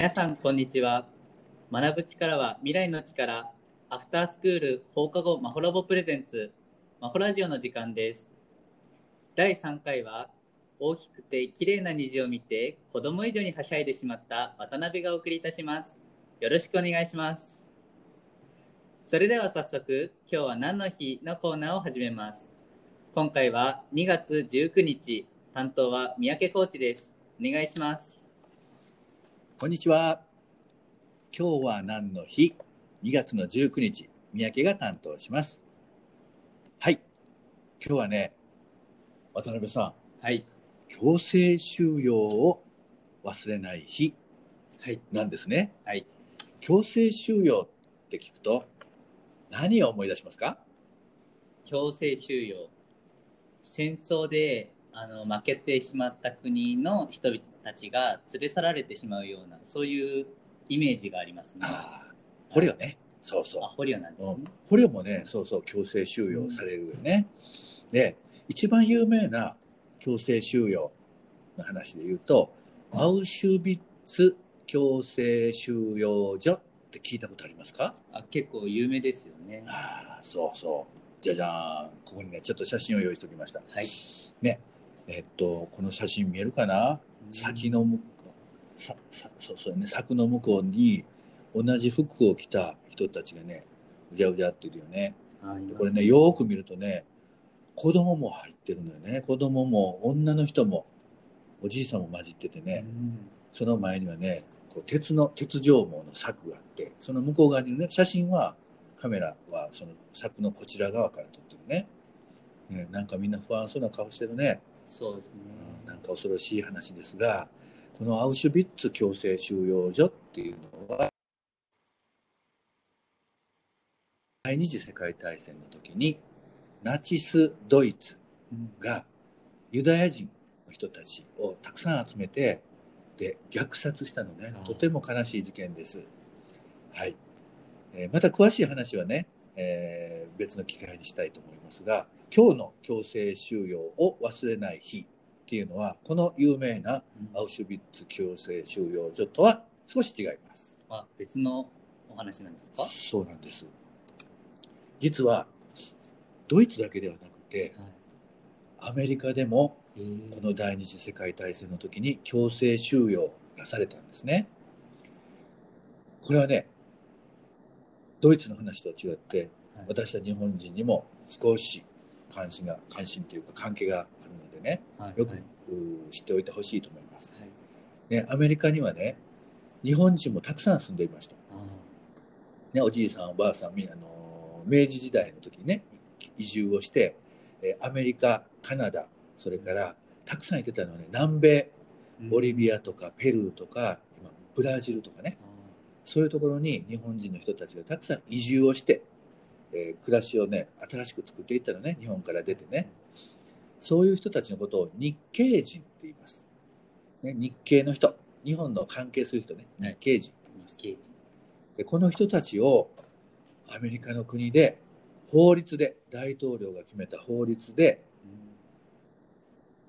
皆さん、こんにちは。学ぶ力は未来の力。アフタースクール放課後マホラボプレゼンツ、マホラジオの時間です。第3回は、大きくて綺麗な虹を見て、子供以上にはしゃいでしまった渡辺がお送りいたします。よろしくお願いします。それでは早速、今日は何の日のコーナーを始めます。今回は2月19日、担当は三宅コーチです。お願いします。こんにちは。今日は何の日 ?2 月の19日、三宅が担当します。はい。今日はね、渡辺さはい。ん、強制収容を忘れない日はい。なんですね。はい。強制収容って聞くと、何を思い出しますか？強制収容。戦争であの負けてしまった国の人々たちが連れ去られてしまうような、そういうイメージがありますね。あ、ああ、捕虜ね。そうそう。捕虜なんですねうん。捕虜もね、そうそう、強制収容されるよね。で、一番有名な強制収容の話で言うと、アウシュビッツ強制収容所って聞いたことありますか？あ結構有名ですよね。ああ、そうそう。じゃじゃーん。ここにね、ちょっと写真を用意しておきました。はい。えっと、この写真見えるかな？先の向こう、さ、さ、そうそうね、柵の向こうに同じ服を着た人たちがね、うじゃうじゃっているよね。あいますこれね、よーく見るとね、子供も入ってるのよね。子供も女の人も、おじいさんも混じっててうね、んその前にはね、こう鉄の、鉄条網の柵があって、その向こう側にね、写真は、カメラはその柵のこちら側から撮ってるね。ねなんかみんな不安そうな顔してるね。そうですね。うんなんか恐ろしい話ですが、このアウシュビッツ強制収容所っていうのは、第二次世界大戦の時に、ナチス・ドイツうんがユダヤ人の人たちをたくさん集めて、で、虐殺したのねとても悲しい事件です。はい。えーまた詳しい話はね、えー別の機会にしたいと思いますが、今日の強制収容を忘れない日っていうのは、この有名なアウシュビッツ強制収容所とは少し違います。あ別のお話なんですか？そうなんです。実は、ドイツだけではなくて、はいアメリカでもえーこの第二次世界大戦の時に強制収容がされたんですね。これはね、ドイツの話とは違って、はい私たち日本人にも少し関心が、関心というか関係があるのでね、よく、はい。はいうー知っておいてほしいと思います。はい。ね、アメリカにはね、日本人もたくさん住んでいました。あね、おじいさん、おばあさん、みあの明治時代の時にね、移住をして、えーアメリカ、カナダ、それから、たくさん行ってたのはね、南米、ーボリビアとかペルーとか、今、ブラジルとかね、あ。そういうところに日本人の人たちがたくさん移住をして、えー暮らしをね、新しく作っていったのね、日本から出てね。そういう人たちのことを日系人って言います。ね、日系の人、日本の関係する人ね、はい。日系人って言います。ー刑事でこの人たちをアメリカの国で法律で大統領が決めた法律で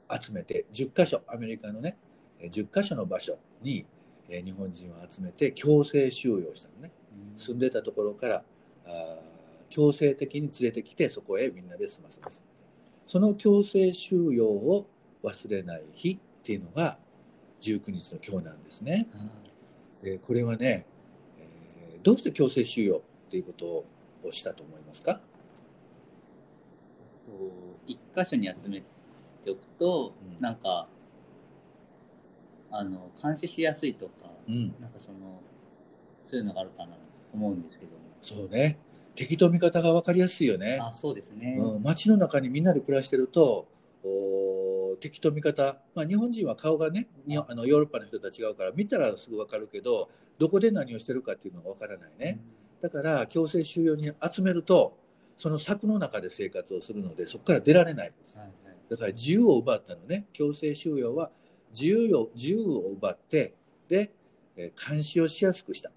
集めて10カ所アメリカのねえー10カ所の場所にえー日本人を集めて強制収容したのね。うん。住んでたところからあー強制的に連れてきてそこへみんなで住ませます。その強制収容を忘れない日っていうのが19日の今日なんですね。あでこれはね、えーどうして強制収容っていうことをしたと思いますか、一箇所に集めておくと、うん。なんかあの監視しやすいとか、うん、なんかそのそういうのがあるかなと思うんですけども。そうね敵と味方が分かりやすいよね、あそうですね、うん、街の中にみんなで暮らしてるとお敵と味方、まあ、日本人は顔がねにあのヨーロッパの人とは違うから見たらすぐ分かるけどどこで何をしてるかっていうのが分からないね、だから強制収容に集めるとその柵の中で生活をするのでそこから出られない。んですはいはい。だから自由を奪ったのね。強制収容は自由を自由を奪ってで、えー監視をしやすくした。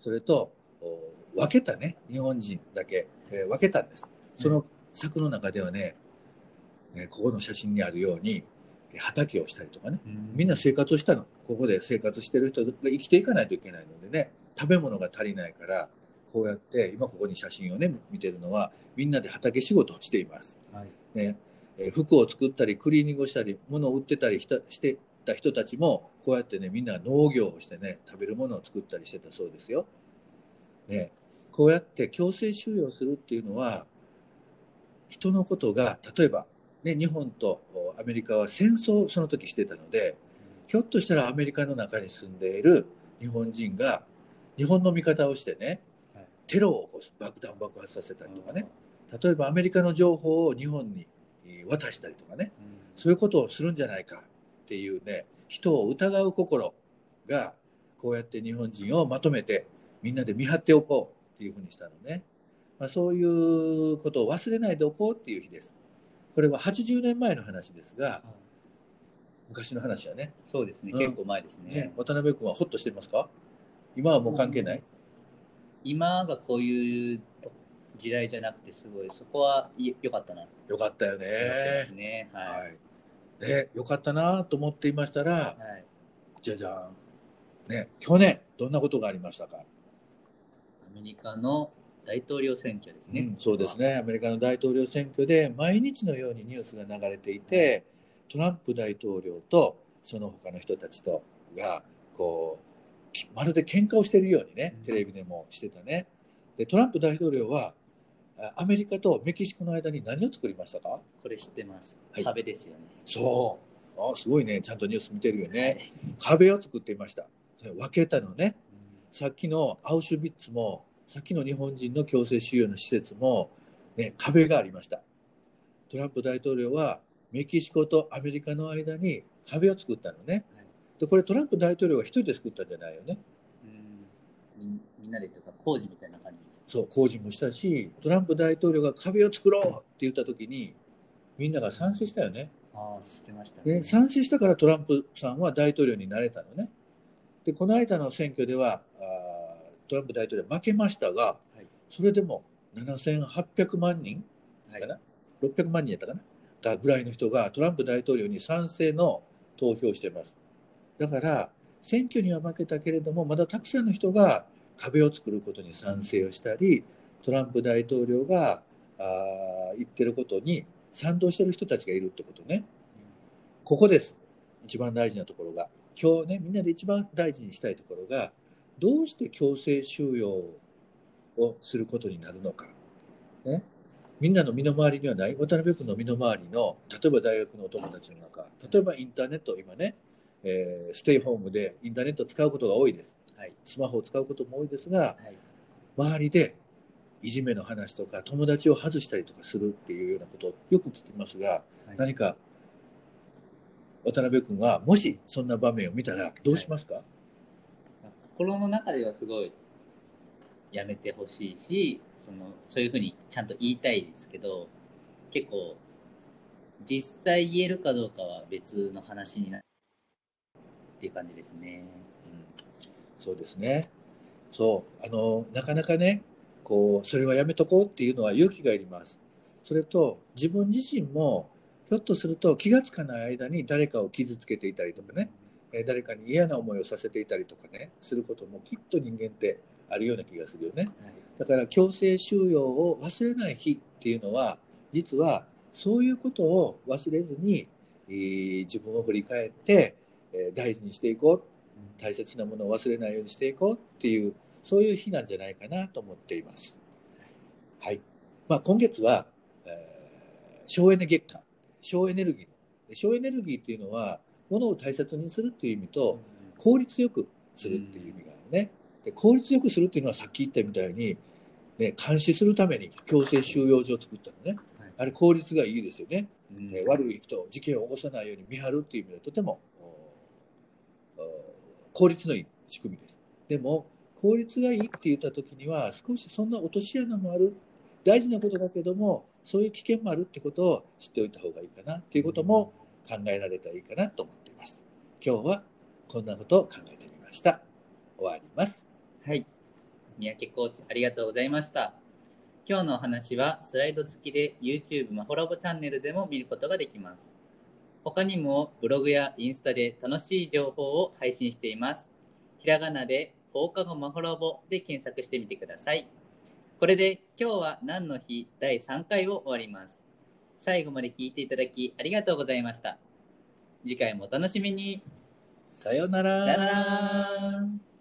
それとお分けたね日本人だけ、えー分けたんです。その柵の中ではね、えーここの写真にあるように、畑をしたりとかね。うん。みんな生活をしたの。ここで生活してる人が生きていかないといけないのでね。食べ物が足りないからこうやって今ここに写真をね見てるのはみんなで畑仕事をしています。はい。ね。えー服を作ったりクリーニングをしたり物を売ってたりしたしてた人たちもこうやってねみんな農業をしてね食べるものを作ったりしてたそうですよ。ね、こうやって強制収容するっていうのは人のことが例えば、ね、日本とおアメリカは戦争をその時してたのでひょっとしたらアメリカの中に住んでいる日本人が日本の味方をしてねはい。テロを起こす爆弾爆発させたりとかね。例えばアメリカの情報を日本にえー渡したりとかね。うん。そういうことをするんじゃないかっていうね人を疑う心がこうやって日本人をまとめてみんなで見張っておこうっていうふうにしたのね、まあ、そういうことを忘れないでおこうっていう日です。これは80年前の話ですがはい昔の話はね。そうですね、うん。結構前ですね。ね渡辺君はホッとしてますか？今はもう関係ない、今がこういう時代じゃなくてすごいそこはい良かったな。とよかったよ思ってますね。ねははい。でよかったなと思っていましたらい、はい、じゃじゃん。ね去年どんなことがありましたか？アメリカの大統領選挙ですね、うん、そうですね、アメリカの大統領選挙で毎日のようにニュースが流れていて、トランプ大統領とその他の人たちとがこうきまるで喧嘩をしているようにねうん、テレビでもしてたね。で、トランプ大統領はあアメリカとメキシコの間に何を作りましたか？これ知ってます、はい壁ですよねそう。あすごいね、ちゃんとニュース見てるよね。はい壁を作っていました。分けたのね。うんさっきのアウシュビッツも、さっきの日本人の強制収容の施設も、ね、壁がありました。トランプ大統領はメキシコとアメリカの間に壁を作ったのねはい。で、これトランプ大統領が一人で作ったんじゃないよね。うんみみんなでというか工事みたいな感じですそう、工事もしたし、トランプ大統領が壁を作ろうって言った時に、みんなが賛成したよね。ああ知ってましたで、賛成したからトランプさんは大統領になれたのね。で、この間の選挙では、トランプ大統領は負けましたが、はいそれでも7800万人はいかな、600万人やったかな？がぐらいの人がトランプ大統領に賛成の投票をしています。だから、選挙には負けたけれども、まだたくさんの人が壁を作ることに賛成をしたり、トランプ大統領があー言ってることに賛同している人たちがいるってことね。ここです。一番大事なところが。今日ね、みんなで一番大事にしたいところが、どうして強制収容をすることになるのか。ね、みんなの身の回りにはない、渡辺君の身の回りの、例えば大学のお友達の中、例えばインターネット、今ね、えーステイホームでインターネットを使うことが多いです。はい。スマホを使うことも多いですが、はい。周りでいじめの話とか友達を外したりとかするっていうようなことをよく聞きますが、はい。何か渡辺君はもしそんな場面を見たらどうしますか、心の中ではすごいやめてほしいしそのそういうふうにちゃんと言いたいですけど結構実際言えるかどうかは別の話になるっていう感じですね。うんそうですね。そう。あの、なかなかね、こう、それはやめとこうっていうのは勇気がいります。それと、自分自身も、ひょっとすると気がつかない間に誰かを傷つけていたりとかね、えー誰かに嫌な思いをさせていたりとかね、することもきっと人間ってあるような気がするよね。はいだから強制収容を忘れない日っていうのは、実はそういうことを忘れずに、えー自分を振り返って、えー大事にしていこう。大切なものを忘れないようにしていこうっていう、そういう日なんじゃないかなと思っています。はい。まあ今月は、えー省エネ月間、省エネルギー省エネルギーっていうのは、ものを大切にするっていう意味と、効率よくするっていう意味があるね。で効率よくするっていうのはさっき言ったみたいに、ね、監視するために強制収容所を作ったのね。はいあれ効率がいいですよね。うんえー悪い人、事件を起こさないように見張るっていう意味ではとても効率のいい仕組みです。でも、効率がいいって言った時には、少しそんな落とし穴もある、大事なことだけども、そういう危険もあるってことを知っておいた方がいいかなっていうことも考えられたらいいかなと思っています。今日はこんなことを考えてみました。終わります。はい。三宅コーチ、ありがとうございました。今日のお話はスライド付きで YouTube マホラボチャンネルでも見ることができます。他にもブログやインスタで楽しい情報を配信しています。ひらがなで放課後マホラボで検索してみてください。これで今日は何の日？第3回を終わります。最後まで聞いていただきありがとうございました。次回もお楽しみに。さようなら。さよなら。